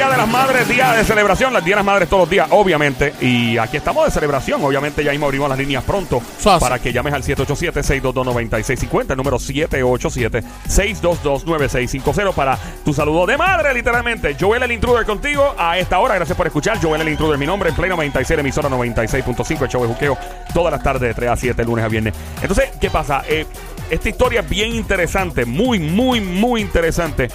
Día de las Madres, día de celebración, las Día de las Madres todos los días, obviamente. Y aquí estamos de celebración, obviamente ya mismo abrimos las líneas pronto para que llames al 787-622-9650, el número 787-622-9650 para tu saludo de madre, literalmente. Joel el Intruder contigo a esta hora, gracias por escuchar. Joel el Intruder, mi nombre, en Play 96, emisora 96.5, el show de juqueo, todas las tardes de 3 a 7, lunes a viernes. Entonces, ¿qué pasa? Eh, esta historia es bien interesante, muy, muy, muy interesante.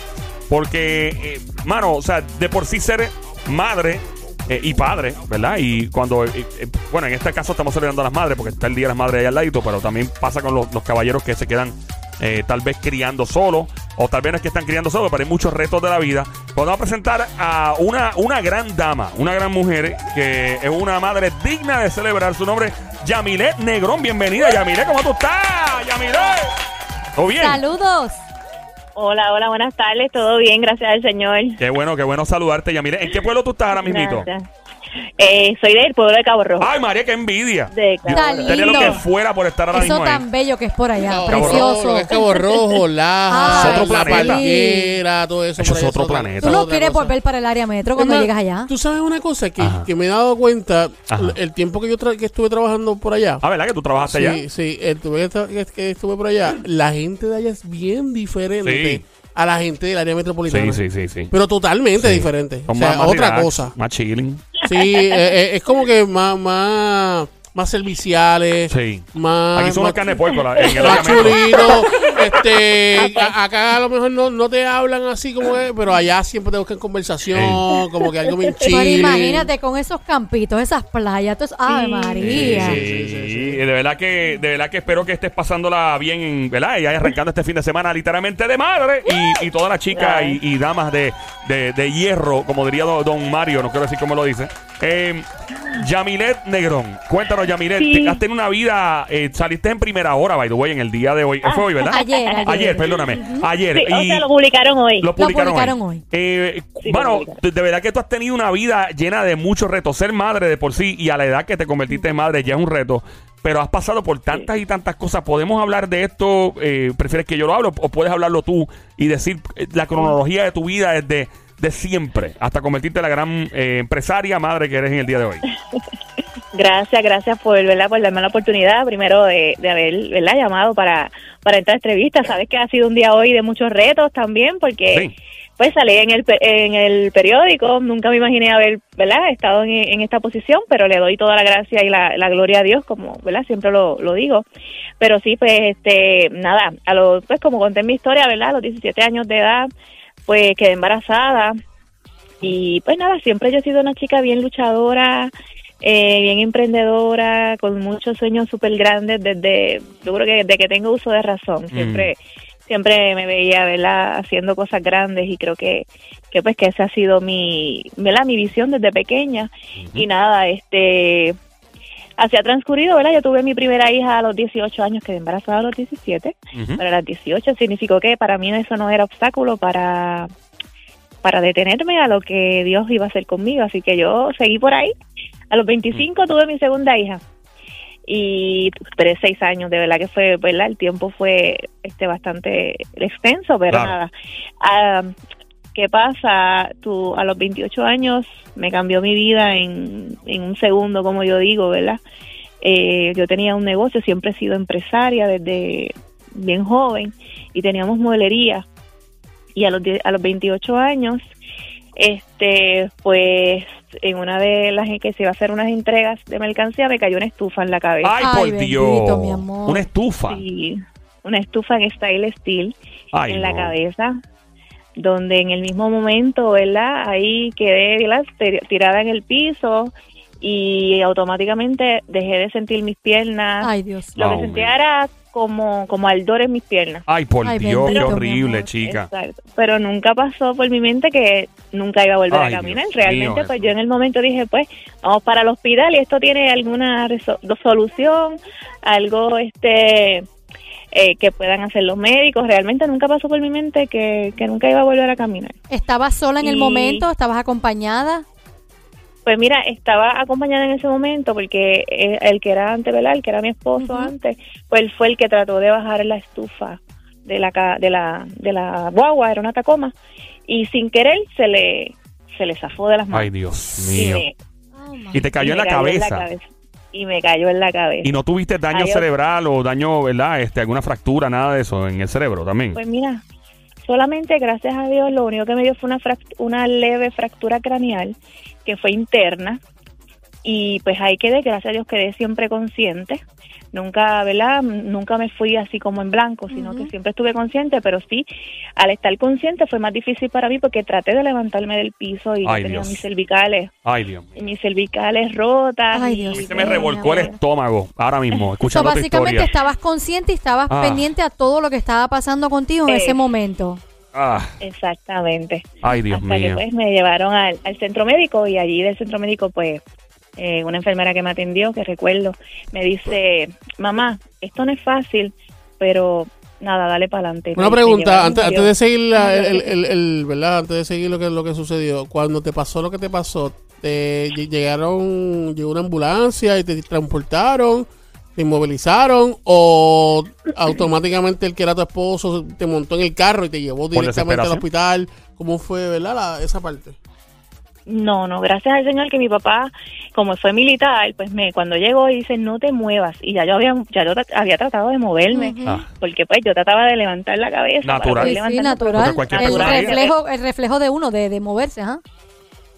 Porque, eh, mano, o sea, de por sí ser madre eh, y padre, ¿verdad? Y cuando, eh, eh, bueno, en este caso estamos celebrando a las madres porque está el Día de las Madres ahí al ladito, pero también pasa con los, caballeros que se quedan tal vez criando solo, o tal vez no es que están criando solo, pero hay muchos retos de la vida. Pues vamos a presentar a una, una gran dama, una gran mujer, que es una madre digna de celebrar su nombre, Yamilet Negrón. Bienvenida, Yamilet, ¿cómo tú estás? Yamilet. ¿Todo bien? Saludos. Hola, hola, buenas tardes. Todo bien, gracias al Señor. Qué bueno, qué bueno saludarte, Yamilet. ¿En qué pueblo tú estás ahora mismito? Gracias. Eh, soy del pueblo de Cabo Rojo. Ay, María, qué envidia. De Cabo Tan Rojo. Tenía lo lindo. que fuera por estar ahora Eso mismo ahí. tan bello que es por allá. Cabo precioso. Es Cabo Rojo, Laja, Ah, Es otro la planeta. Palguera, todo eso. Eso por es ahí, otro planeta. Tú no otra quieres cosa. volver para el área metro cuando Es más, llegas allá. Tú sabes una cosa que, Ajá. que me he dado cuenta Ajá. el tiempo que yo tra- que estuve trabajando por allá. Ah, ¿verdad que tú trabajaste sí, allá? sí, el tiempo que, tra- que- que estuve por allá, la gente de allá es bien diferente Sí. a la gente del área metropolitana. Sí, sí, sí, sí. Pero totalmente Sí. diferente. Son o sea, más- más otra relax, cosa. Más chilling. Sí, eh, eh, es como que más, más, más serviciales. Sí. Más, Aquí son más- los carne de puerco la- en el más área metro. chulito, este, a- acá a lo mejor no, no te hablan así como es, pero allá siempre te buscan conversación, como que algo bien Pero chile. imagínate con esos campitos, esas playas, eso- ¡Ave Sí. María! Sí, Sí, sí, sí. de verdad que de verdad que espero que estés pasándola bien, en- ¿verdad? Y ahí arrancando este fin de semana literalmente de madre y, y todas las chicas y, y damas de, de- de hierro, como diría don, don Mario, no quiero decir cómo lo dice. Eh, Yamilet Negrón, cuéntanos Yamilet, Sí. te- has tenido una vida, eh, saliste en primera hora, by the way, en el día de hoy. Fue hoy, ¿verdad? Ayer, ayer. Ayer, perdóname. Ayer. Sí, o y- sea, lo publicaron hoy. Lo publicaron, publicaron hoy. hoy. Eh, Sí, bueno, publicaron. de, de verdad que tú has tenido una vida llena de muchos retos. Ser madre de por sí y a la edad que te convertiste en madre ya es un reto. Pero has pasado por tantas y tantas cosas. ¿Podemos hablar de esto? Eh, ¿Prefieres que yo lo hable o puedes hablarlo tú y decir eh, la cronología de tu vida desde de siempre hasta convertirte en la gran eh, empresaria madre que eres en el día de hoy? Gracias, gracias por, ¿verdad? por darme la oportunidad primero de, de haber ¿verdad? llamado para, para esta entrevista. Sabes que ha sido un día hoy de muchos retos también porque Sí. pues salí en el, en el periódico. Nunca me imaginé haber ¿verdad? estado en, en esta posición, pero le doy toda la gracia y la, la gloria a Dios, como ¿verdad? siempre lo, lo digo. Pero sí, pues este nada, a los, pues como conté en mi historia, ¿verdad? a los 17 años de edad, pues quedé embarazada. Y pues nada, siempre yo he sido una chica bien luchadora, eh, bien emprendedora, con muchos sueños súper grandes desde, yo creo que desde que tengo uso de razón. Siempre siempre me veía, ¿verdad? Haciendo cosas grandes y creo que, que pues que esa ha sido mi, ¿verdad? Mi visión desde pequeña. Y nada, este... Así ha transcurrido, ¿verdad? Yo tuve mi primera hija a los 18 años, quedé embarazada a los 17 Ujú. pero a las 18 significó que para mí eso no era obstáculo para para detenerme a lo que Dios iba a hacer conmigo, así que yo seguí por ahí. A los 25 tuve mi segunda hija y tres seis años, de verdad que fue, ¿verdad? El tiempo fue este bastante extenso, pero Claro. nada. ¿Qué pasa? Tú a los 28 años me cambió mi vida en, en un segundo, como yo digo, ¿verdad? Eh, yo tenía un negocio, siempre he sido empresaria desde bien joven y teníamos mueblería. Y a los, a los 28 años, este, pues en una de las en que se iba a hacer unas entregas de mercancía me cayó una estufa en la cabeza. Ay, Ay, por bendito, Dios. mi amor. Una estufa. Sí, una estufa en style steel Ay, en la cabeza, donde en el mismo momento, ¿verdad? Ahí quedé tirada en el piso y automáticamente dejé de sentir mis piernas. Ay, Dios. Lo que sentía era como, como ardor en mis piernas. Ay, por Ay, Dios, qué bendito, horrible, chica. Exacto. Pero nunca pasó por mi mente que nunca iba a volver Ay, a caminar. Dios Realmente, mío, pues eso. yo en el momento dije, pues, vamos para el hospital y esto tiene alguna reso- solución, algo este eh, que puedan hacer los médicos. Realmente nunca pasó por mi mente que, que nunca iba a volver a caminar. ¿Estabas sola en el momento? ¿Estabas acompañada? Pues mira, estaba acompañada en ese momento porque eh, el que era antes, ¿verdad? El que era mi esposo antes, pues él fue el que trató de bajar la estufa de la ca- de la de la guagua, era una Tacoma, y sin querer se le se le zafó de las manos. Ay, Dios Y mío. me- Oh, Y te cayó y en la cabeza. Y me cayó en la cabeza. Y no tuviste daño Adiós. cerebral o daño, ¿verdad? Este, alguna fractura, nada de eso en el cerebro también. Pues mira, solamente gracias a Dios lo único que me dio fue una, fract- una leve fractura craneal que fue interna y pues ahí quedé, gracias a Dios quedé siempre consciente. Nunca, ¿verdad? Nunca me fui así como en blanco, sino que siempre estuve consciente, pero sí, al estar consciente fue más difícil para mí porque traté de levantarme del piso y Ay, tenía Dios. mis cervicales, Ay, Dios mío. mis cervicales rotas. Ay, y- Dios A mí se me revolcó el estómago ahora mismo, So, escuchando tu básicamente historia. estabas consciente y estabas Ah. pendiente a todo lo que estaba pasando contigo en Eh, ese momento. Ah, Exactamente. ay, Dios hasta que mío. pues me llevaron al, al centro médico y allí del centro médico pues eh, una enfermera que me atendió, que recuerdo, me dice, mamá, esto no es fácil, pero nada, dale para adelante. Una Me- pregunta, antes, antes de seguir la- el, el- el- ¿verdad? Antes de seguir lo que lo que sucedió, cuando te pasó lo que te pasó, te ll- llegaron, llegó una ambulancia y te transportaron, te inmovilizaron o automáticamente el que era tu esposo te montó en el carro y te llevó directamente al hospital. ¿Cómo fue, verdad, la- esa parte? No, no, gracias al Señor que mi papá, como fue militar, pues me cuando llegó y dice, no te muevas. Y ya yo había, ya yo había tratado de moverme. Ah, porque pues yo trataba de levantar la cabeza. para Natural. Sí, natural. Cualquier El reflejo, el reflejo de uno, de, de moverse, ajá.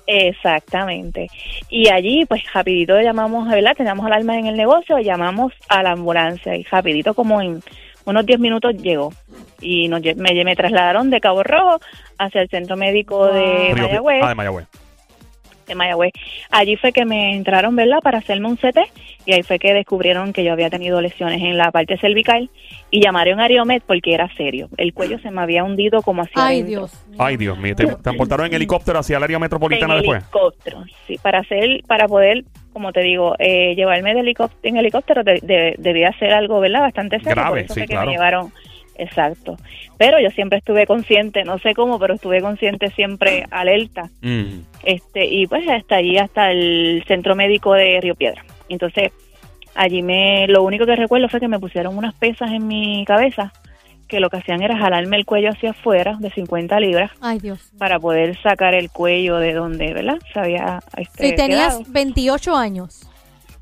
Exactamente. Y allí, pues rapidito llamamos, ¿verdad? Teníamos alarma en el negocio, llamamos a la ambulancia y rapidito, como en unos 10 minutos llegó. Y nos, me, me trasladaron de Cabo Rojo hacia el centro médico de Río- Mayagüez, Ah, de Mayagüez. de Mayagüez. Allí fue que me entraron, ¿verdad? Para hacerme un CT y ahí fue que descubrieron que yo había tenido lesiones en la parte cervical y llamaron a Ariomed porque era serio. El cuello se me había hundido como hacia Ay, adentro. Dios. Ay, Dios mío. ¿Te transportaron en helicóptero hacia el área metropolitana en después? helicóptero, sí, para hacer, para poder, como te digo, eh, llevarme de helicóptero, en helicóptero de- de- debía ser algo, ¿verdad? Bastante serio, Grave, por eso sí, fue que claro. me llevaron, exacto. Pero yo siempre estuve consciente, no sé cómo, pero estuve consciente siempre alerta, Mm. este, y pues hasta allí, hasta el centro médico de Río Piedra. Entonces, allí me, lo único que recuerdo fue que me pusieron unas pesas en mi cabeza, que lo que hacían era jalarme el cuello hacia afuera de 50 libras Ay, Dios. para poder sacar el cuello de donde, ¿verdad? Se había este, Si tenías quedado. 28 años.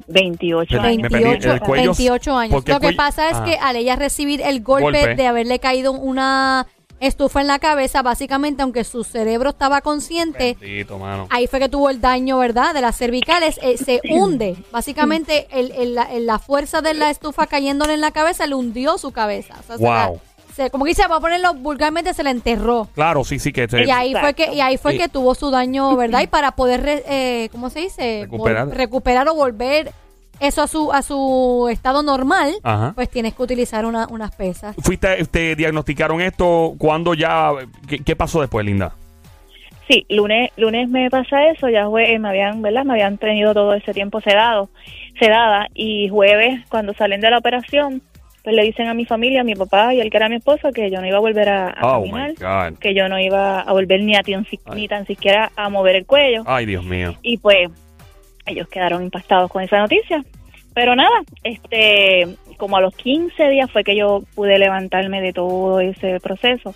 28 Me años. perdí, 28, el cuello- 28 años. Lo que pasa es ah. que al ella recibir el golpe, Golpe. de haberle caído una estufa en la cabeza, básicamente, aunque su cerebro estaba consciente, Bendito, mano. ahí fue que tuvo el daño, ¿verdad? De las cervicales, eh, se hunde. Básicamente, el, el- la, el- la fuerza de la estufa cayéndole en la cabeza le hundió su cabeza. O sea, se la- Wow. se- como que dice, va a ponerlo vulgarmente, se la enterró. Claro, sí, sí que te- Y ahí fue que y ahí fue Sí. que tuvo su daño, ¿verdad? Y para poder, re- eh, ¿cómo se dice? Recuperar. Vol- recuperar o volver eso a su a su estado normal, Ajá. pues tienes que utilizar una- unas pesas. Fuiste, te diagnosticaron esto cuando ya, ¿qué, qué pasó después, Linda? Sí, lunes, lunes me pasa eso, ya jue- me habían, ¿verdad? Me habían tenido todo ese tiempo sedado, sedada y jueves cuando salen de la operación, pues le dicen a mi familia, a mi papá y al que era mi esposo que yo no iba a volver a, a Oh caminar, que yo no iba a volver ni a ni tan siquiera a mover el cuello. Ay, Dios mío. y pues ellos quedaron impactados con esa noticia. Pero nada, este, como a los 15 días fue que yo pude levantarme de todo ese proceso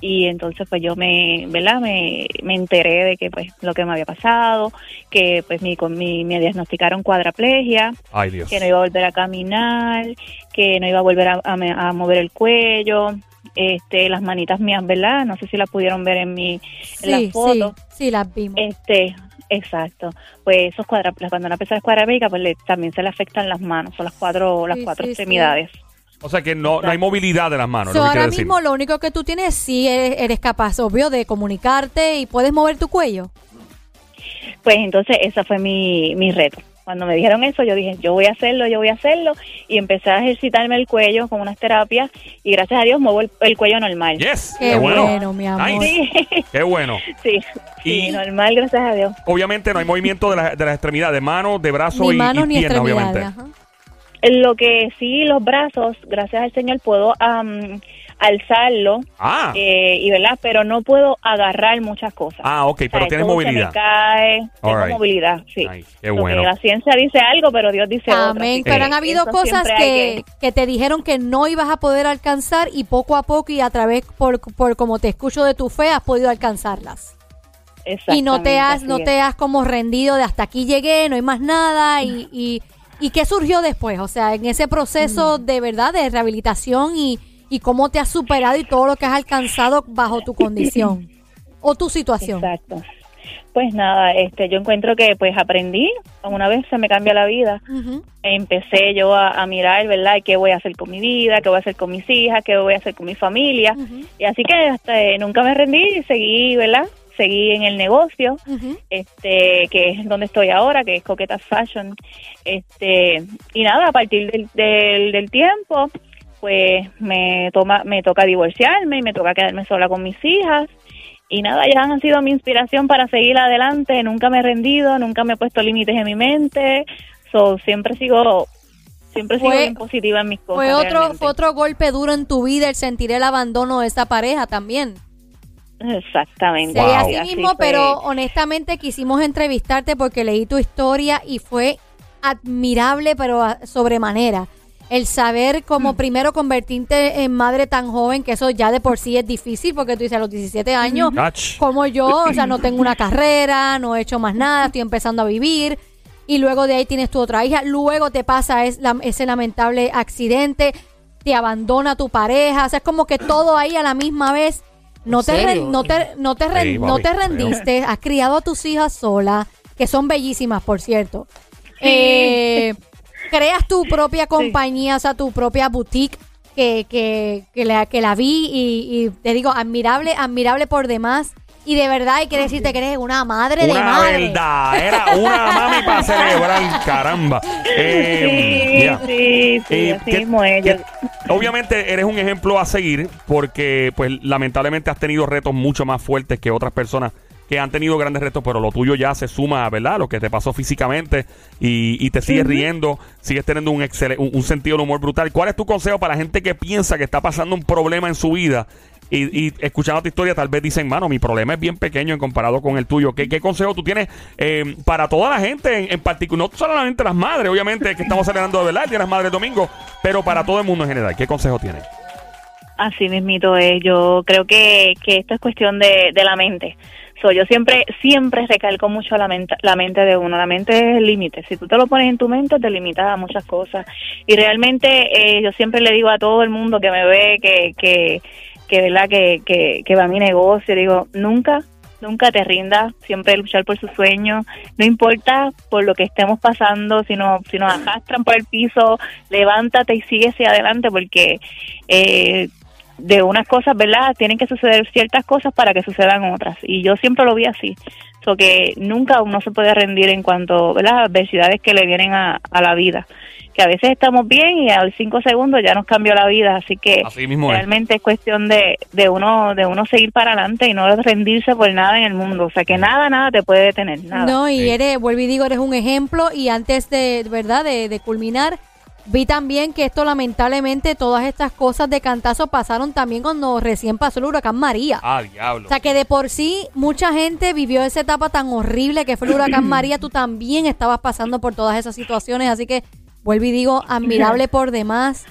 y entonces pues yo me, ¿verdad? Me, me enteré de que pues lo que me había pasado, que pues mi, con mi, me diagnosticaron cuadraplegia, Ay, Dios. que no iba a volver a caminar, que no iba a volver a, a me- a mover el cuello, este, las manitas mías, ¿verdad? No sé si las pudieron ver en mi, en la Sí, foto. sí, sí, las vimos. Este, exacto. Pues esos cuadraplegias, cuando una persona es cuadraplégica, pues le- también se le afectan las manos, son las cuatro, las Sí, cuatro sí, extremidades. O sea que no, no hay movilidad de las manos, So, lo que ahora quiere decir. mismo lo único que tú tienes, sí eres, eres capaz, obvio, de comunicarte y puedes mover tu cuello. Pues entonces ese fue mi, mi reto. Cuando me dijeron eso, yo dije, yo voy a hacerlo, yo voy a hacerlo, y empecé a ejercitarme el cuello con unas terapias, y gracias a Dios muevo el, el cuello normal. Yes, Qué qué bueno. bueno, mi amor. Nice. Sí, Qué bueno. sí, sí, Y- normal, gracias a Dios. Obviamente no hay movimiento de, la- de las extremidades, de manos, de brazos Ni y, manos y ni piernas, obviamente. ajá. Lo que sí, los brazos, gracias al Señor, puedo am, alzarlo, Ah, eh, y verdad, pero no puedo agarrar muchas cosas. ah, ok, pero O sea, tienes todo se movilidad. me cae, tengo movilidad, sí. Nice, qué bueno. la ciencia dice algo, pero Dios dice otra. Amén. así Pero que han habido eso cosas que, que te dijeron que no ibas a poder alcanzar y poco a poco y a través, por, por como te escucho de tu fe, has podido alcanzarlas. y no te has no te has como rendido de hasta aquí llegué, no hay más nada y, y, y qué surgió después, o sea, en ese proceso Mm. de verdad de rehabilitación y, y cómo te has superado y todo lo que has alcanzado bajo tu condición o tu situación. Exacto. Pues nada, este, yo encuentro que pues aprendí, una vez se me cambia la vida, empecé yo a, a mirar, ¿verdad? ¿Qué voy a hacer con mi vida? ¿Qué voy a hacer con mis hijas? ¿Qué voy a hacer con mi familia? Y así que hasta, eh, nunca me rendí y seguí, ¿verdad? Seguí en el negocio, este, que es donde estoy ahora, que es Coquetas Fashion. Este, y nada, a partir del, del, del tiempo, pues me toma, me toca divorciarme y me toca quedarme sola con mis hijas. Y nada, ellas han sido mi inspiración para seguir adelante. Nunca me he rendido, nunca me he puesto límites en mi mente. So, siempre sigo, siempre sigo Fue- bien positiva en mis cosas. Fue otro, realmente. fue otro golpe duro en tu vida el sentir el abandono de esa pareja también. Exactamente. Wow. así mismo, pero honestamente quisimos entrevistarte porque leí tu historia y fue admirable, pero sobremanera. El saber cómo primero convertirte en madre tan joven, que eso ya de por sí es difícil, porque tú dices a los 17 años, Ach. como yo, o sea, no tengo una carrera, no he hecho más nada, estoy empezando a vivir. Y luego de ahí tienes tu otra hija, luego te pasa es- la- ese lamentable accidente, te abandona tu pareja, o sea, es como que todo ahí a la misma vez. No ¿En te, no te, no te, Sí, no te rendiste, has criado a tus hijas sola, que son bellísimas, por cierto. Eh, creas tu propia compañía, o sea, tu propia boutique, que, que, que, la, que la vi y, y te digo, admirable, admirable por demás. Y de verdad hay que decirte que eres una madre de Una madre. verdad, era una mami para celebrar, caramba. Eh, Sí, ya. sí, sí, Eh, así ¿qué- mismo Yo- obviamente eres un ejemplo a seguir porque pues lamentablemente has tenido retos mucho más fuertes que otras personas que han tenido grandes retos, pero lo tuyo ya se suma, ¿verdad? Lo que te pasó físicamente y, y te sigues riendo, sigues teniendo un, excel- un, un sentido del humor brutal. ¿Cuál es tu consejo para la gente que piensa que está pasando un problema en su vida y, y escuchando tu historia tal vez dicen, mano, mi problema es bien pequeño en comparado con el tuyo? ¿Qué, qué consejo tú tienes eh, para toda la gente en, en particular? No solamente las madres, obviamente, que estamos celebrando de verdad el Día de las Madres domingo, pero para todo el mundo en general. ¿Qué consejo tienes? Así mismito es. Yo creo que, que esto es cuestión de, de la mente. So, yo siempre siempre recalco mucho la mente, la mente de uno. La mente es el límite. Si tú te lo pones en tu mente, te limitas a muchas cosas. Y realmente eh, yo siempre le digo a todo el mundo que me ve que, que, que verdad que, que, que va a mi negocio, digo, nunca nunca te rindas, siempre luchar por sus sueños, no importa por lo que estemos pasando, si nos, si nos arrastran por el piso, levántate y sigue hacia adelante porque eh, de unas cosas, ¿verdad? Tienen que suceder ciertas cosas para que sucedan otras. Y yo siempre lo vi así. So que nunca uno se puede rendir en cuanto, ¿verdad? Adversidades que le vienen a, a la vida. Que a veces estamos bien y a los cinco segundos ya nos cambió la vida. Así que Así mismo es. realmente es cuestión de, de uno de uno seguir para adelante y no rendirse por nada en el mundo. O sea que nada, nada te puede detener. Nada. No, y Sí. eres, vuelvo y digo, eres un ejemplo. Y antes de, ¿verdad? De, de culminar, vi también que esto, lamentablemente, todas estas cosas de cantazo pasaron también cuando recién pasó el huracán María. Ah, diablo. O sea, que de por sí mucha gente vivió esa etapa tan horrible que fue el huracán María. Tú también estabas pasando por todas esas situaciones. Así que, vuelvo y digo, admirable por demás.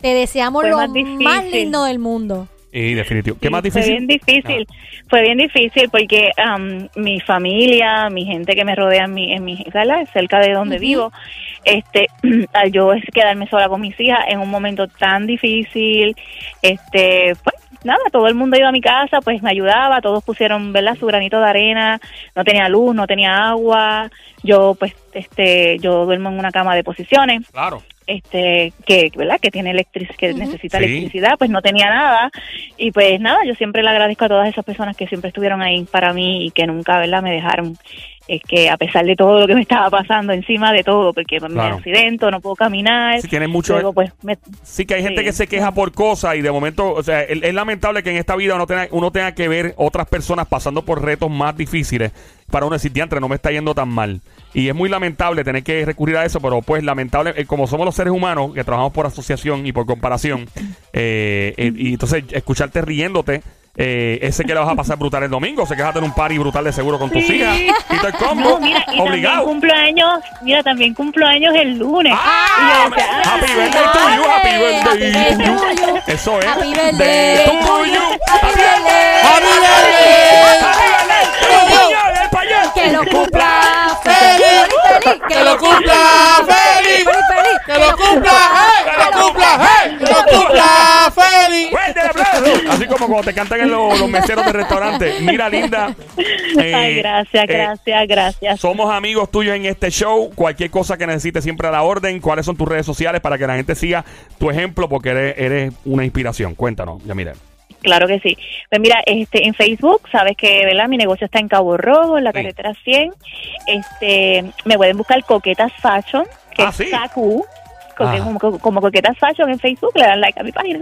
Te deseamos Fue lo más más, lindo del mundo. Y definitivo. ¿Qué Sí, más difícil? Fue bien difícil, fue bien difícil porque am, mi familia, mi gente que me rodea en mi, en mi cerca de donde vivo, este, al yo es quedarme sola con mis hijas en un momento tan difícil, este, pues nada, todo el mundo iba a mi casa, pues me ayudaba, todos pusieron, ¿verdad? Su granito de arena, no tenía luz, no tenía agua, yo pues, este, yo duermo en una cama de posiciones, Claro. Este que verdad que tiene electric que necesita Sí. electricidad pues no tenía nada y pues nada yo siempre le agradezco a todas esas personas que siempre estuvieron ahí para mí y que nunca verdad me dejaron es que a pesar de todo lo que me estaba pasando encima de todo porque me Claro. accidento no puedo caminar Sí, tienen mucho- luego pues me- Sí, que hay gente Sí. que se queja por cosas y de momento, o sea, es, es lamentable que en esta vida uno tenga, uno tenga que ver otras personas pasando por retos más difíciles para uno decir, diantre, no me está yendo tan mal. Y es muy lamentable tener que recurrir a eso, pero pues lamentable, eh, como somos los seres humanos que trabajamos por asociación y por comparación, eh, eh, y entonces escucharte riéndote, eh, ese que le vas a pasar brutal el domingo, sé que vas a tener un party brutal de seguro con tus Sí. hijas. Y todo el combo, no mira y también obligado. cumplo años mira también cumplo años el lunes ¡Ah! Y yo ah, Happy birthday to you, happy birthday Happy to you. birthday. Eso es. Happy De birthday to you. Happy birthday. ¡Happy birthday! Happy birthday. ¡Feliz! ¡Que lo cumpla! ¡Feliz! Eh, ¡Que lo cumpla! Eh, ¡Que lo cumpla! ¡Que lo cumpla! ¡Feliz! Así como cuando te cantan en los, los meseros del restaurante. Mira, linda. Ay, eh, gracias, gracias, gracias. Somos amigos tuyos en este show. Cualquier cosa que necesites siempre a la orden. ¿Cuáles son tus redes sociales para que la gente siga tu ejemplo? Porque eres, eres una inspiración. Cuéntanos, ya mira. Claro que sí. Pues mira, este, en Facebook, sabes que, ¿verdad? Mi negocio está en Cabo Rojo, en la Sí. carretera 100. Este, me pueden buscar Coquetas Fashion, que Ah, es sí. Co- Ah. como, como Coquetas Fashion en Facebook, le dan like a mi página.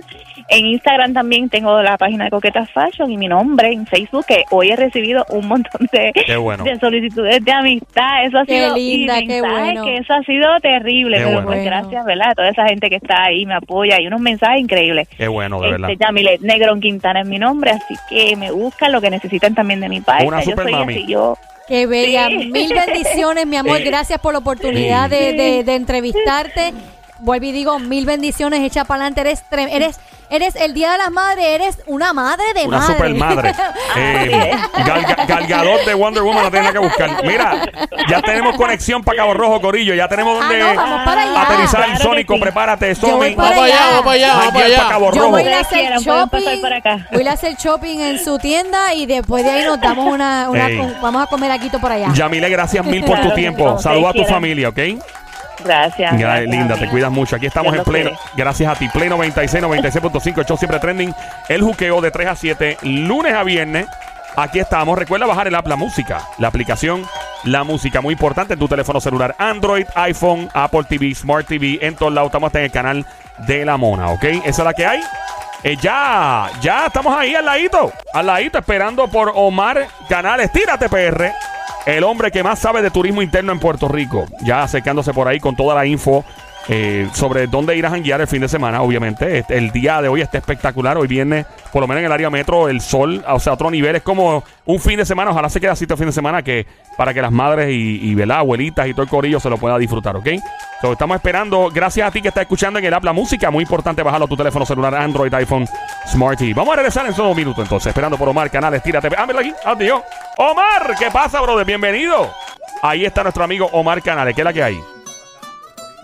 En Instagram también tengo la página de Coquetas Fashion y mi nombre en Facebook, que hoy he recibido un montón de, bueno. de solicitudes de amistad. Eso ha Qué sido linda, y qué bueno. que eso ha sido terrible, Qué pero bueno. pues gracias, ¿verdad? A toda esa gente que está ahí, me apoya y unos mensajes increíbles. Qué bueno, de verdad. Este, Yamilet Negrón Quintana es mi nombre, así que me buscan lo que necesitan también de mi. Una yo super soy mami. así, yo. Qué bella. Sí. Mil bendiciones, mi amor. Gracias por la oportunidad de, de- de entrevistarte. Vuelvo y digo, mil bendiciones, echa para adelante. Eres, eres, eres el Día de las Madres, eres una madre de Una madre. super madre. Eh, Gal, Gal- Gal Gadot de Wonder Woman no tiene nada que buscar. Mira, ya tenemos conexión para Cabo Rojo, Corillo. Ya tenemos Ah, donde no, vamos para allá. aterrizar el Claro que Sónico. sí. Prepárate, para Vamos allá, vamos para allá, vamos allá. Cabo Yo Rojo. voy a hacer shopping. Voy a hacer shopping en su tienda y después de ahí nos damos una, una- vamos a comer aquí por allá. Yamile, gracias mil por tu tiempo. Saluda a tu familia, ¿ok? Gracias. Gra- gracias, Linda, te cuidas mucho. Aquí estamos en pleno. Gracias a ti. Play 96, 96.5. El show siempre trending. El juqueo de 3 a 7, lunes a viernes. Aquí estamos. Recuerda bajar el app La Música. La aplicación La Música. Muy importante en tu teléfono celular. Android, iPhone, Apple TV, Smart TV. En todos lados. Estamos hasta en el canal de La Mona, ¿ok? Esa es la que hay. Eh, ya, ya estamos ahí al ladito. Al ladito esperando por Omar Canales. Tírate, PR. El hombre que más sabe de turismo interno en Puerto Rico. Ya acercándose por ahí con toda la info eh, sobre dónde ir a janguear el fin de semana, obviamente. Este, El día de hoy está espectacular. Hoy viene, por lo menos en el área metro, el sol, o sea, otro nivel. Es como un fin de semana. Ojalá se quede así el fin de semana que, para que las madres y, y abuelitas y todo el corillo se lo pueda disfrutar, ¿ok? So, estamos esperando. Gracias a ti que estás escuchando en el app La Música. Muy importante bajarlo a tu teléfono celular, Android, iPhone, Smart TV. Vamos a regresar en solo un minuto entonces. Esperando por Omar Canales. Tírate. Ah, mira aquí. Adiós. Omar, ¿qué pasa, brother? Bienvenido. Ahí está nuestro amigo Omar Canales. ¿Qué es la que hay?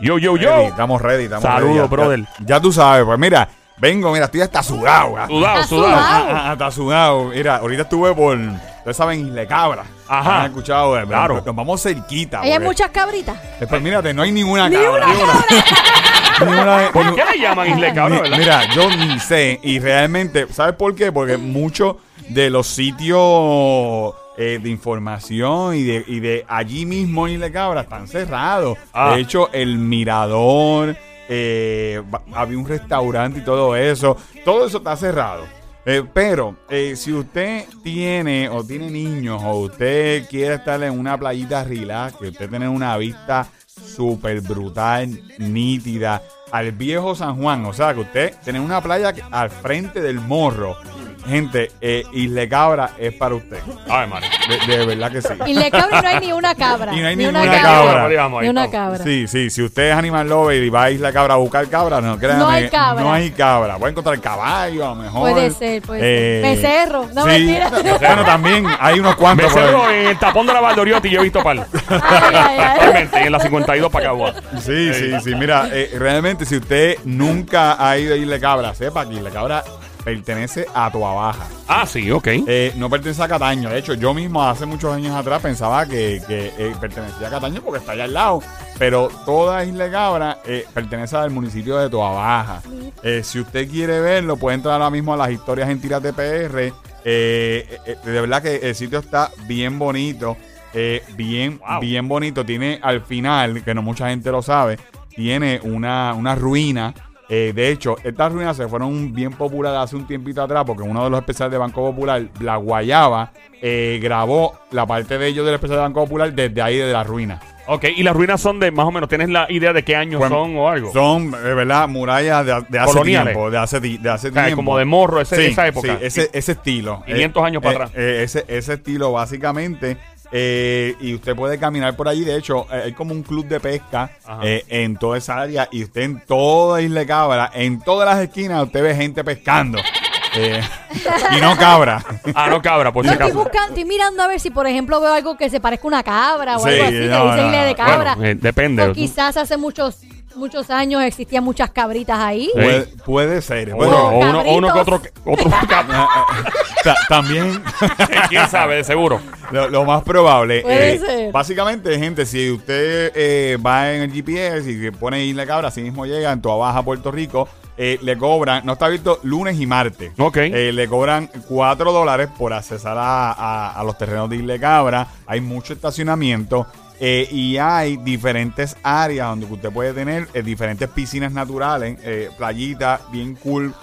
Yo, yo, yo. Ready, estamos ready, estamos Saludos, ready. Brother. Ya, ya tú sabes, pues mira, vengo, mira, estoy hasta sudado. Sudado, sudado. sudado. Ah, ah, Hasta sudado. Mira, ahorita estuve por, ustedes saben, Isle Cabra. Ajá. ¿Han escuchado? eh? Claro. Nos vamos cerquita. Hay porque- muchas cabritas. eh, Pues mírate, no hay ninguna Ni cabra. una cabra. Ni una- ¿Por qué le llaman Isle Cabra, verdad? Mira, yo ni sé. Y realmente, ¿sabes por qué? Porque muchos de los sitios eh, de información y de, y de allí mismo en Isla Cabra están cerrados. Ah. De hecho, el mirador, eh, había un restaurante y todo eso. Todo eso está cerrado. Eh, pero eh, si usted tiene o tiene niños o usted quiere estar en una playita relax, que usted tiene una vista súper brutal, nítida, al viejo San Juan, o sea que usted tiene una playa al frente del morro. Gente, eh, Isle Cabra es para usted. Ay, madre. De, de verdad que sí. Y le cabra y no hay ni una cabra. Y no hay ni ninguna una cabra. Ni una cabra. Sí, sí, si usted es animal lover y va a Isla Cabra a buscar cabra, no créanme, No hay cabra. No hay cabra. Puede encontrar caballo, a lo mejor. Puede ser, puede Eh, ser. Becerro. No, sí. mentira. Bueno, también hay unos cuantos. por ahí. Becerro en el tapón de la Valdoriotti yo he visto par. Realmente, en la 52 para Cagua. Sí, sí, sí. Mira, eh, realmente si usted nunca ha ido a Isla Cabra, sepa que Isla Cabra pertenece a Toa Baja. Ah, sí, ok. Eh, no pertenece a Cataño. De hecho, yo mismo hace muchos años atrás pensaba que, que, eh, pertenecía a Cataño porque está allá al lado. Pero toda Isla Cabra eh, pertenece al municipio de Toa Baja. Eh, si usted quiere verlo, puede entrar ahora mismo a las historias en Tiras de PR. Eh, eh, de verdad que el sitio está bien bonito. eh, bien, Wow. bien bonito. Tiene al final, que no mucha gente lo sabe, tiene una, una ruina. Eh, de hecho, estas ruinas se fueron bien populares hace un tiempito atrás porque uno de los especiales de Banco Popular, La Guayaba, eh, grabó la parte de ellos del especial de Banco Popular desde ahí, de la ruina. Ok, y las ruinas son de más o menos, ¿tienes la idea de qué años Bueno, son o algo? Son, de verdad, murallas de, de hace Coloniales. tiempo. De hace, de hace O sea, tiempo. como de morro, ese- Sí, esa época. sí, ese, ese estilo. 500 años para eh, atrás. eh, ese, ese estilo, básicamente. Eh, y usted puede caminar por allí. De hecho, eh, hay como un club de pesca eh, en toda esa área. Y usted en toda Isla Cabra, en todas las esquinas, usted ve gente pescando. Eh, y no cabra. Ah, no, cabra, por si estoy acaso. buscando, estoy mirando a ver si, por ejemplo, veo algo que se parezca a una cabra o Sí, algo así, que no, dice no, isla de cabra. Bueno, eh, depende. o quizás hace muchos muchos años existían muchas cabritas ahí. Sí. Puede, puede ser. O Bueno, uno, o uno, o uno que otro, otro ta- también quién sabe, de seguro. lo, lo más probable. Puede eh, ser. Básicamente, gente, si usted eh, va en el GPS y se pone Isla Cabra, así mismo llega en Toa Baja, Puerto Rico, eh, le cobran, no está abierto lunes y martes. Ok. Eh, le cobran 4 dólares por accesar a, a- a los terrenos de Isla Cabra. Hay mucho estacionamiento. Eh, y hay diferentes áreas donde usted puede tener eh, diferentes piscinas naturales, eh, playitas bien cool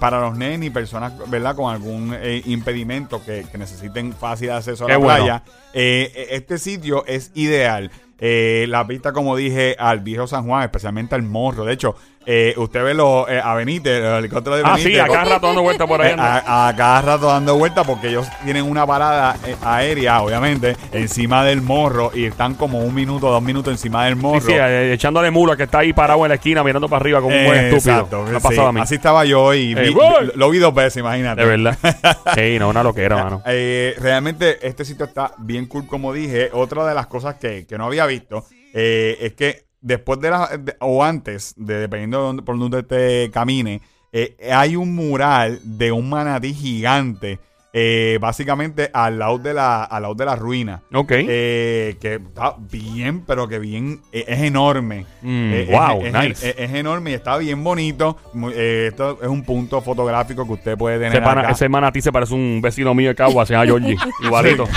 para los nenes y personas, ¿verdad? Con algún impedimento que, que necesiten fácil acceso a la playa. Eh, este sitio es ideal. La pista, como dije, al viejo San Juan, especialmente al morro. De hecho, eh, usted ve los eh, a Benítez, los helicópteros de Ah, Benítez. sí, a cada rato dando vuelta por ahí. Eh, a, a cada rato dando vueltas porque ellos tienen una parada eh, aérea, obviamente, encima del morro y están como un minuto, dos minutos encima del morro. Sí, sí, eh, echándole mula que está ahí parado en la esquina mirando para arriba como un buen estúpido. exacto, ha sí. pasado a mí. Así estaba yo y lo, lo vi dos veces, imagínate. De verdad. sí, no, una loquera, mano. Eh, realmente este sitio está bien cool, como dije. Otra de las cosas que, que no había visto es que después de la, o antes, de, dependiendo de dónde- por donde te camine, eh, hay un mural de un manatí gigante, eh, básicamente al lado de la, al lado de la ruina. Ok. Eh, que está bien, pero que bien, eh, es enorme. Mm, Eh, wow, es, nice. es- es enorme y está bien bonito. Muy- esto es un punto fotográfico que usted puede tener Ese, pana- acá. ese manatí se parece un vecino mío de Cagua, se llama Georgie. Igualito.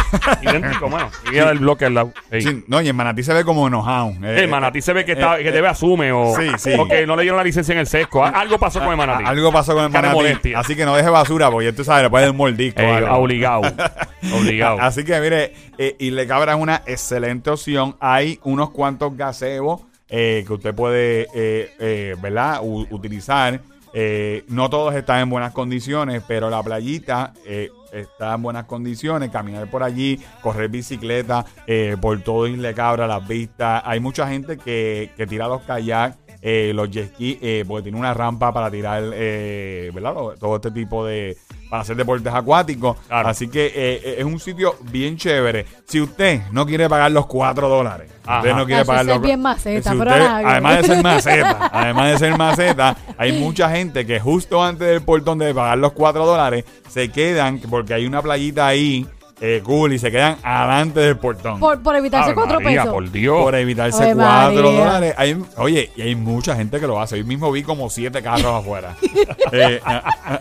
Idéntico, mano. Y el bloque al lado. Sí, no, y el manatí se ve como enojado. El manatí se ve que, está, que debe asume o, sí, sí. o que no le dieron la licencia en el sesco. Algo pasó con el manatí. Algo pasó con el manatí. Así que no deje basura porque tú sabes, le puede dar un mordisco. O Eh, obligado. obligado. Así que mire, eh, Isle Cabra es una excelente opción. Hay unos cuantos gazebos eh, que usted puede, eh, eh, ¿verdad? U- utilizar. Eh, no todos están en buenas condiciones, pero la playita eh, está en buenas condiciones. Caminar por allí, correr bicicleta eh, por todo Isle Cabra, las vistas. Hay mucha gente que, que tira los kayaks. eh, los jet ski, eh, porque tiene una rampa para tirar, eh, ¿verdad? Todo este tipo de, para hacer deportes acuáticos. Claro. Así que eh, es un sitio bien chévere. Si usted no quiere pagar los 4 dólares, Ajá. usted no quiere Eso pagar los bien maceta, si usted- además de ser maceta, además de ser maceta, hay mucha gente que justo antes del portón de pagar los 4 dólares se quedan porque hay una playita ahí eh, cool y se quedan adelante del portón. Por, por evitarse Ave cuatro María, pesos. por Dios. Por evitarse Ave 4 María. dólares. Hay- oye, y hay mucha gente que lo hace. Hoy mismo vi como 7 carros afuera. Eh, a-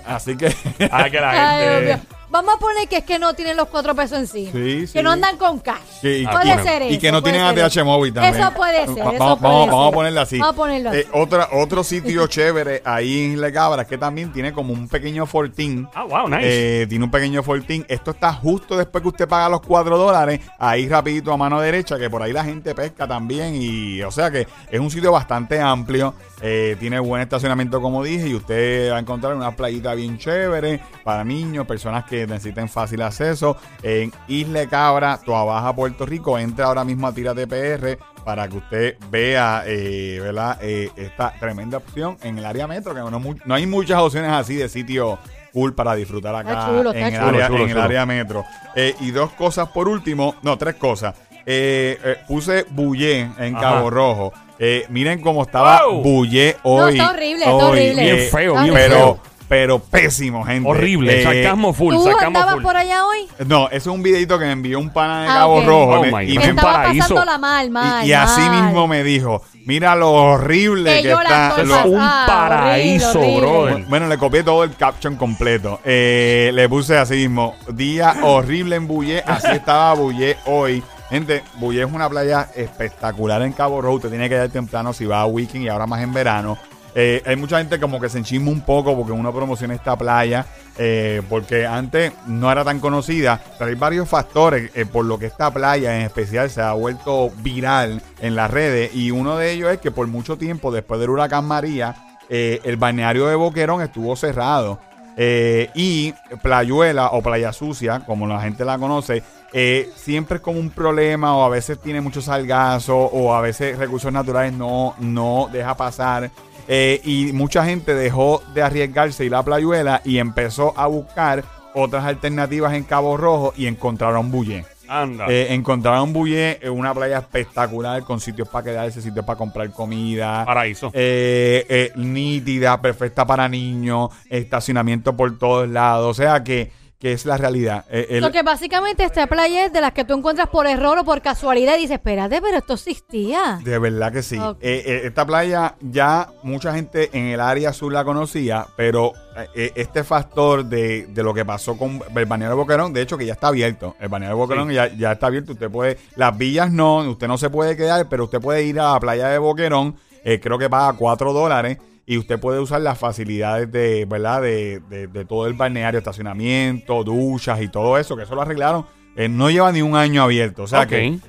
a- así que. Ah, que la Ay, Dios gente. mío. Vamos a poner que es que no tienen los cuatro pesos encima. Sí, sí. Que no andan con cash. Sí, y puede que- ser eso. Y que no tienen ATH móvil también. Eso puede ser, Va- eso vamos, puede vamos- vamos a ser. ponerlo así. Vamos a ponerlo así. Eh, otra, otro sitio chévere ahí en Isla Cabra que también tiene como un pequeño fortín. Ah, wow, nice. Eh, tiene un pequeño fortín. Esto está justo después que usted paga los 4 dólares. Ahí rapidito a mano derecha, que por ahí la gente pesca también. Y o sea que es un sitio bastante amplio. eh, tiene buen estacionamiento, como dije. Y usted va a encontrar una playita bien chévere para niños, personas que necesiten fácil acceso. En Isla Cabra, Toa Baja, Puerto Rico. Entre ahora mismo a Tírate PR para que usted vea eh, ¿verdad? Eh, esta tremenda opción en el área metro. Que no, no hay muchas opciones así de sitio cool para disfrutar acá chulo, en, el chulo. área, Chulo, en el chulo. área metro. Eh, y dos cosas por último, no, tres cosas. Eh, eh, puse Bullé en Ajá. Cabo Rojo. Eh, miren cómo estaba Wow. Bullé No, hoy. está horrible, está horrible. Bien feo, bien pero, feo. Pero pésimo, gente. Horrible. Eh, Sarcasmo full, ¿Tú sarcasmo andabas full. por allá hoy? No, ese es un videito que me envió un pana de Ah, Cabo. Rojo. Oh y me- Estaba paraíso. pasándola mal, mal. y, y así mismo me dijo, mira lo horrible Que que, yo la está. un paraíso, brother. bueno, le copié todo el caption completo. Eh, le puse así mismo, día horrible en Bullé, así estaba Bullé hoy. Gente, Bullé es una playa espectacular en Cabo Rojo. Usted tiene que ir temprano si va a weekend y ahora más en verano. Eh, hay mucha gente como que se enchisma un poco porque uno promociona esta playa, eh, porque antes no era tan conocida, pero hay varios factores eh, por lo que esta playa en especial se ha vuelto viral en las redes y uno de ellos es que por mucho tiempo después del huracán María, el balneario de Boquerón estuvo cerrado. Y Playuela o Playa Sucia, como la gente la conoce, siempre es como un problema o a veces tiene mucho salgazo o a veces recursos naturales no, no deja pasar. Eh, y mucha gente dejó de arriesgarse ir a Playuela y empezó a buscar otras alternativas en Cabo Rojo y encontraron Bullé. Anda. Eh, encontraron Bullé en una playa espectacular con sitios para quedarse, sitios para comprar comida. Paraíso. Eh, eh, nítida, perfecta para niños, estacionamiento por todos lados. O sea que, que es la realidad. Eh, el- Lo que básicamente esta playa es de las que tú encuentras por error o por casualidad y dices, espérate, pero esto existía. De verdad que sí. Eh, eh, esta playa ya mucha gente en el área sur la conocía, pero eh, este factor de, de lo que pasó con el de Boquerón, de hecho que ya está abierto. El de Boquerón Sí. ya, ya está abierto. Usted puede, las villas no, usted no se puede quedar, pero usted puede ir a la playa de Boquerón, eh, creo que paga 4 dólares. Y usted puede usar las facilidades de, ¿verdad? De, de- de todo el balneario, estacionamiento, duchas y todo eso, que eso lo arreglaron. Eh, no lleva ni un año abierto. O sea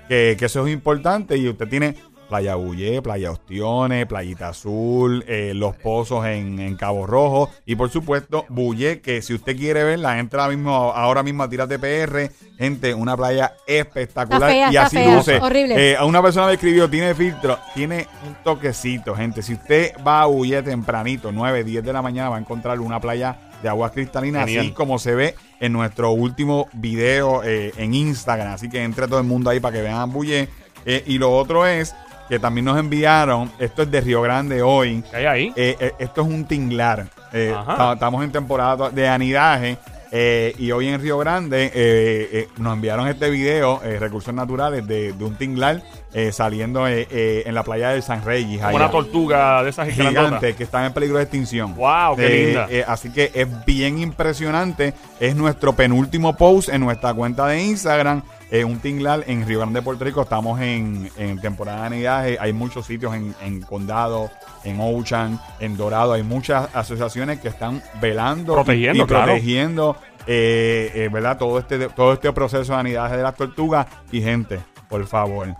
que, que eso es importante y usted tiene Playa Bullé, Playa Ostiones, Playita Azul, eh, Los Pozos en, en Cabo Rojo y por supuesto Bullé, que si usted quiere verla, entra ahora mismo, ahora mismo a Tírate PR, gente, una playa espectacular Está fea, y está así fea, luce. horrible. Eh, a una persona me escribió, tiene filtro, tiene un toquecito, gente. Si usted va a Bullé tempranito, 9, 10 de la mañana, va a encontrar una playa de aguas cristalinas, Genial. así como se ve en nuestro último video eh, en Instagram. Así que entre todo el mundo ahí para que vean Bullé. Eh, y lo otro es que también nos enviaron, esto es de Río Grande hoy, ¿Qué hay ahí? eh, eh, esto es un tinglar. Eh, estamos en temporada de anidaje. eh, y hoy en Río Grande eh, eh, nos enviaron este video, Recursos Naturales, de, de un tinglar eh, saliendo eh, eh, en la playa del San Reyes. Como una tortuga de esas gigantes. Gigante que están en peligro de extinción. Wow, qué linda. así que es bien impresionante. Es nuestro penúltimo post en nuestra cuenta de Instagram. Eh, un tinglar en Río Grande, Puerto Rico. Estamos en, en temporada de anidaje. Hay muchos sitios en, en Condado, en Ocean, en Dorado. Hay muchas asociaciones que están velando y- Protegiendo, y, claro. protegiendo eh, eh, ¿verdad? Todo, este, todo este proceso de anidaje de las tortugas. Y gente, por favor,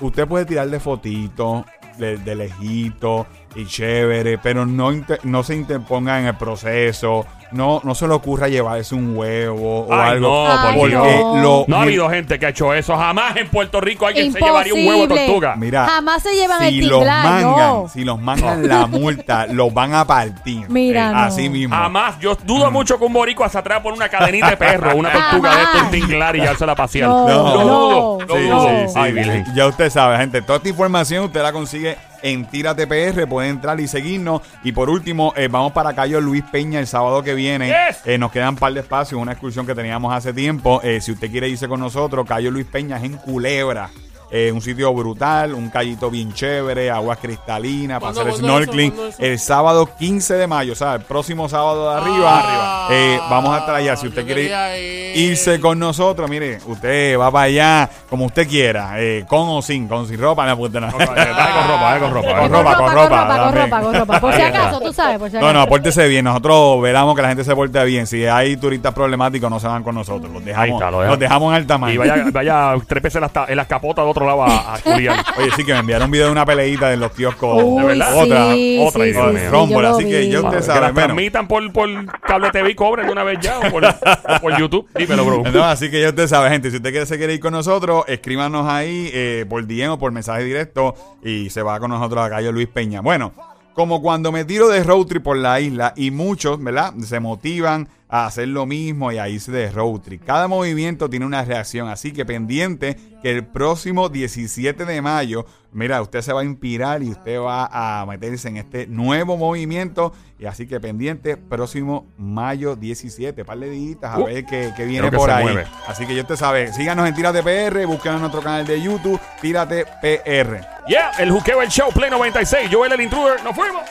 usted puede tirarle fotitos de, de lejito y chévere, pero no, inter- no se interponga en el proceso. No, no se le ocurra llevarse un huevo o Ay, algo. no, por porque Dios. lo, No ha habido gente que ha hecho eso. Jamás en Puerto Rico alguien se llevaría un huevo de Imposible. tortuga. Mira, Jamás se llevan si el los tinglar, mangan, no. si los mangan la multa, los van a partir. Mira, Eh, no. Así mismo. Jamás. Yo dudo mucho que un boricua se atreva por una cadenita de perro, una tortuga de esto, un tinglar y ya la pasear. No, no, lo Sí, sí, sí, Ay, sí. Virgen. Ya usted sabe, gente. Toda esta información usted la consigue en Tírate PR. Puede entrar y seguirnos. Y por último, eh, vamos para Cayo Luis Peña el sábado que viene. Yes. Eh, nos quedan un par de espacios, una excursión que teníamos hace tiempo. Eh, si usted quiere irse con nosotros, Cayo Luis Peña es en Culebra. Eh, un sitio brutal, un callito bien chévere, aguas cristalinas, para ¿Cuándo- hacer eso? snorkeling. El sábado 15 de mayo, o sea, el próximo sábado de arriba. Ah, eh, vamos a estar allá. Si usted quiere ir. irse con nosotros, mire, usted va para allá como usted quiera, eh, con o sin, con sin ropa, no, pues, no. Dale con ropa, dale con ropa. Con dale. ropa, con ropa, con ropa, con ropa. Por si acaso, tú sabes, por si No, acaso. no, pórtese bien. Nosotros veramos que la gente se porte bien. Si hay turistas problemáticos, no se van con nosotros. Los dejamos, está, lo los dejamos en alta mar. Y vaya, vaya trépese en las, en las capotas de otro lado a, a culiar. Oye, sí, que me enviaron un video de una peleita de los kioscos. Uy, ¿de verdad? Otra, sí, otra sí, idea, sí, yo así que yo- Usted que sabe, las bueno. transmitan por, por cable TV y cobren de una vez ya o por, o por YouTube. Dímelo, bro. No, así que ya usted sabe, gente. Si usted quiere se quiere ir con nosotros, escríbanos ahí eh, por DM o por mensaje directo y se va con nosotros a la calle Luis Peña. Bueno, como cuando me tiro de road trip por la isla y muchos, ¿verdad? Se motivan a hacer lo mismo y a irse de road trip. Cada movimiento tiene una reacción, así que pendiente que el próximo 17 de mayo, mira, usted se va a inspirar y usted va a meterse en este nuevo movimiento. Y así que pendiente, próximo mayo 17, par de días a Uh, ver qué, qué viene por ahí. mueve. Así que yo te sabe, síganos en Tírate PR, búsquenos en nuestro canal de YouTube, Tírate PR. Yeah, el juqueo, el show, Play 96. Joel el intruder. Nos fuimos.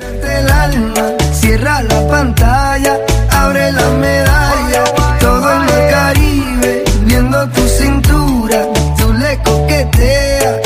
El alma, cierra la pantalla, abre la medalla, todo en el Caribe, viendo tu cintura, tú le coqueteas.